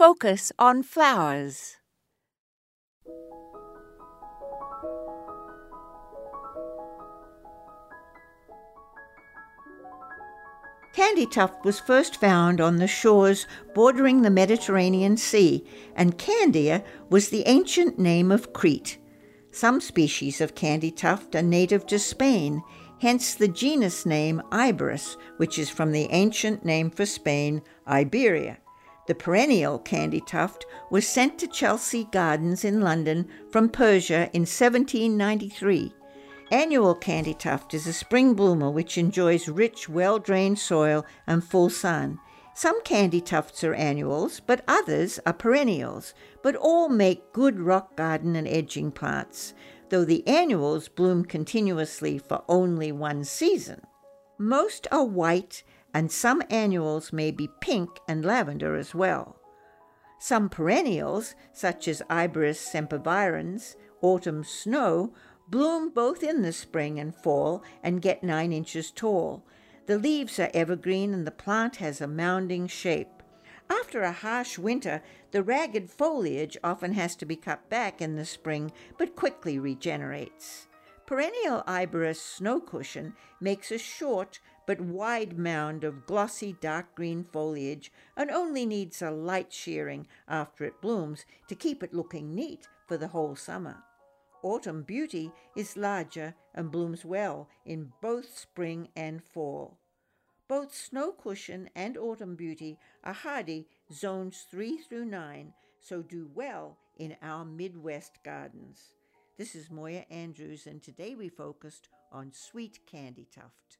Focus on flowers. Candytuft was first found on the shores bordering the Mediterranean Sea, and Candia was the ancient name of Crete. Some species of candytuft are native to Spain, hence the genus name Iberis, which is from the ancient name for Spain, Iberia. The perennial candytuft was sent to Chelsea Gardens in London from Persia in 1793. Annual candytuft is a spring bloomer which enjoys rich, well drained soil and full sun. Some candytufts are annuals, but others are perennials, but all make good rock garden and edging plants, though the annuals bloom continuously for only one season. Most are white, and some annuals may be pink and lavender as well. Some perennials, such as Iberis sempervirens, autumn snow, bloom both in the spring and fall and get nine inches tall. The leaves are evergreen and the plant has a mounding shape. After a harsh winter, the ragged foliage often has to be cut back in the spring but quickly regenerates. Perennial Iberis snow cushion makes a short but wide mound of glossy dark green foliage and only needs a light shearing after it blooms to keep it looking neat for the whole summer. Autumn Beauty is larger and blooms well in both spring and fall. Both Snow Cushion and Autumn Beauty are hardy zones 3 through 9, so do well in our Midwest gardens. This is Moya Andrews, and today we focused on sweet candy tuft.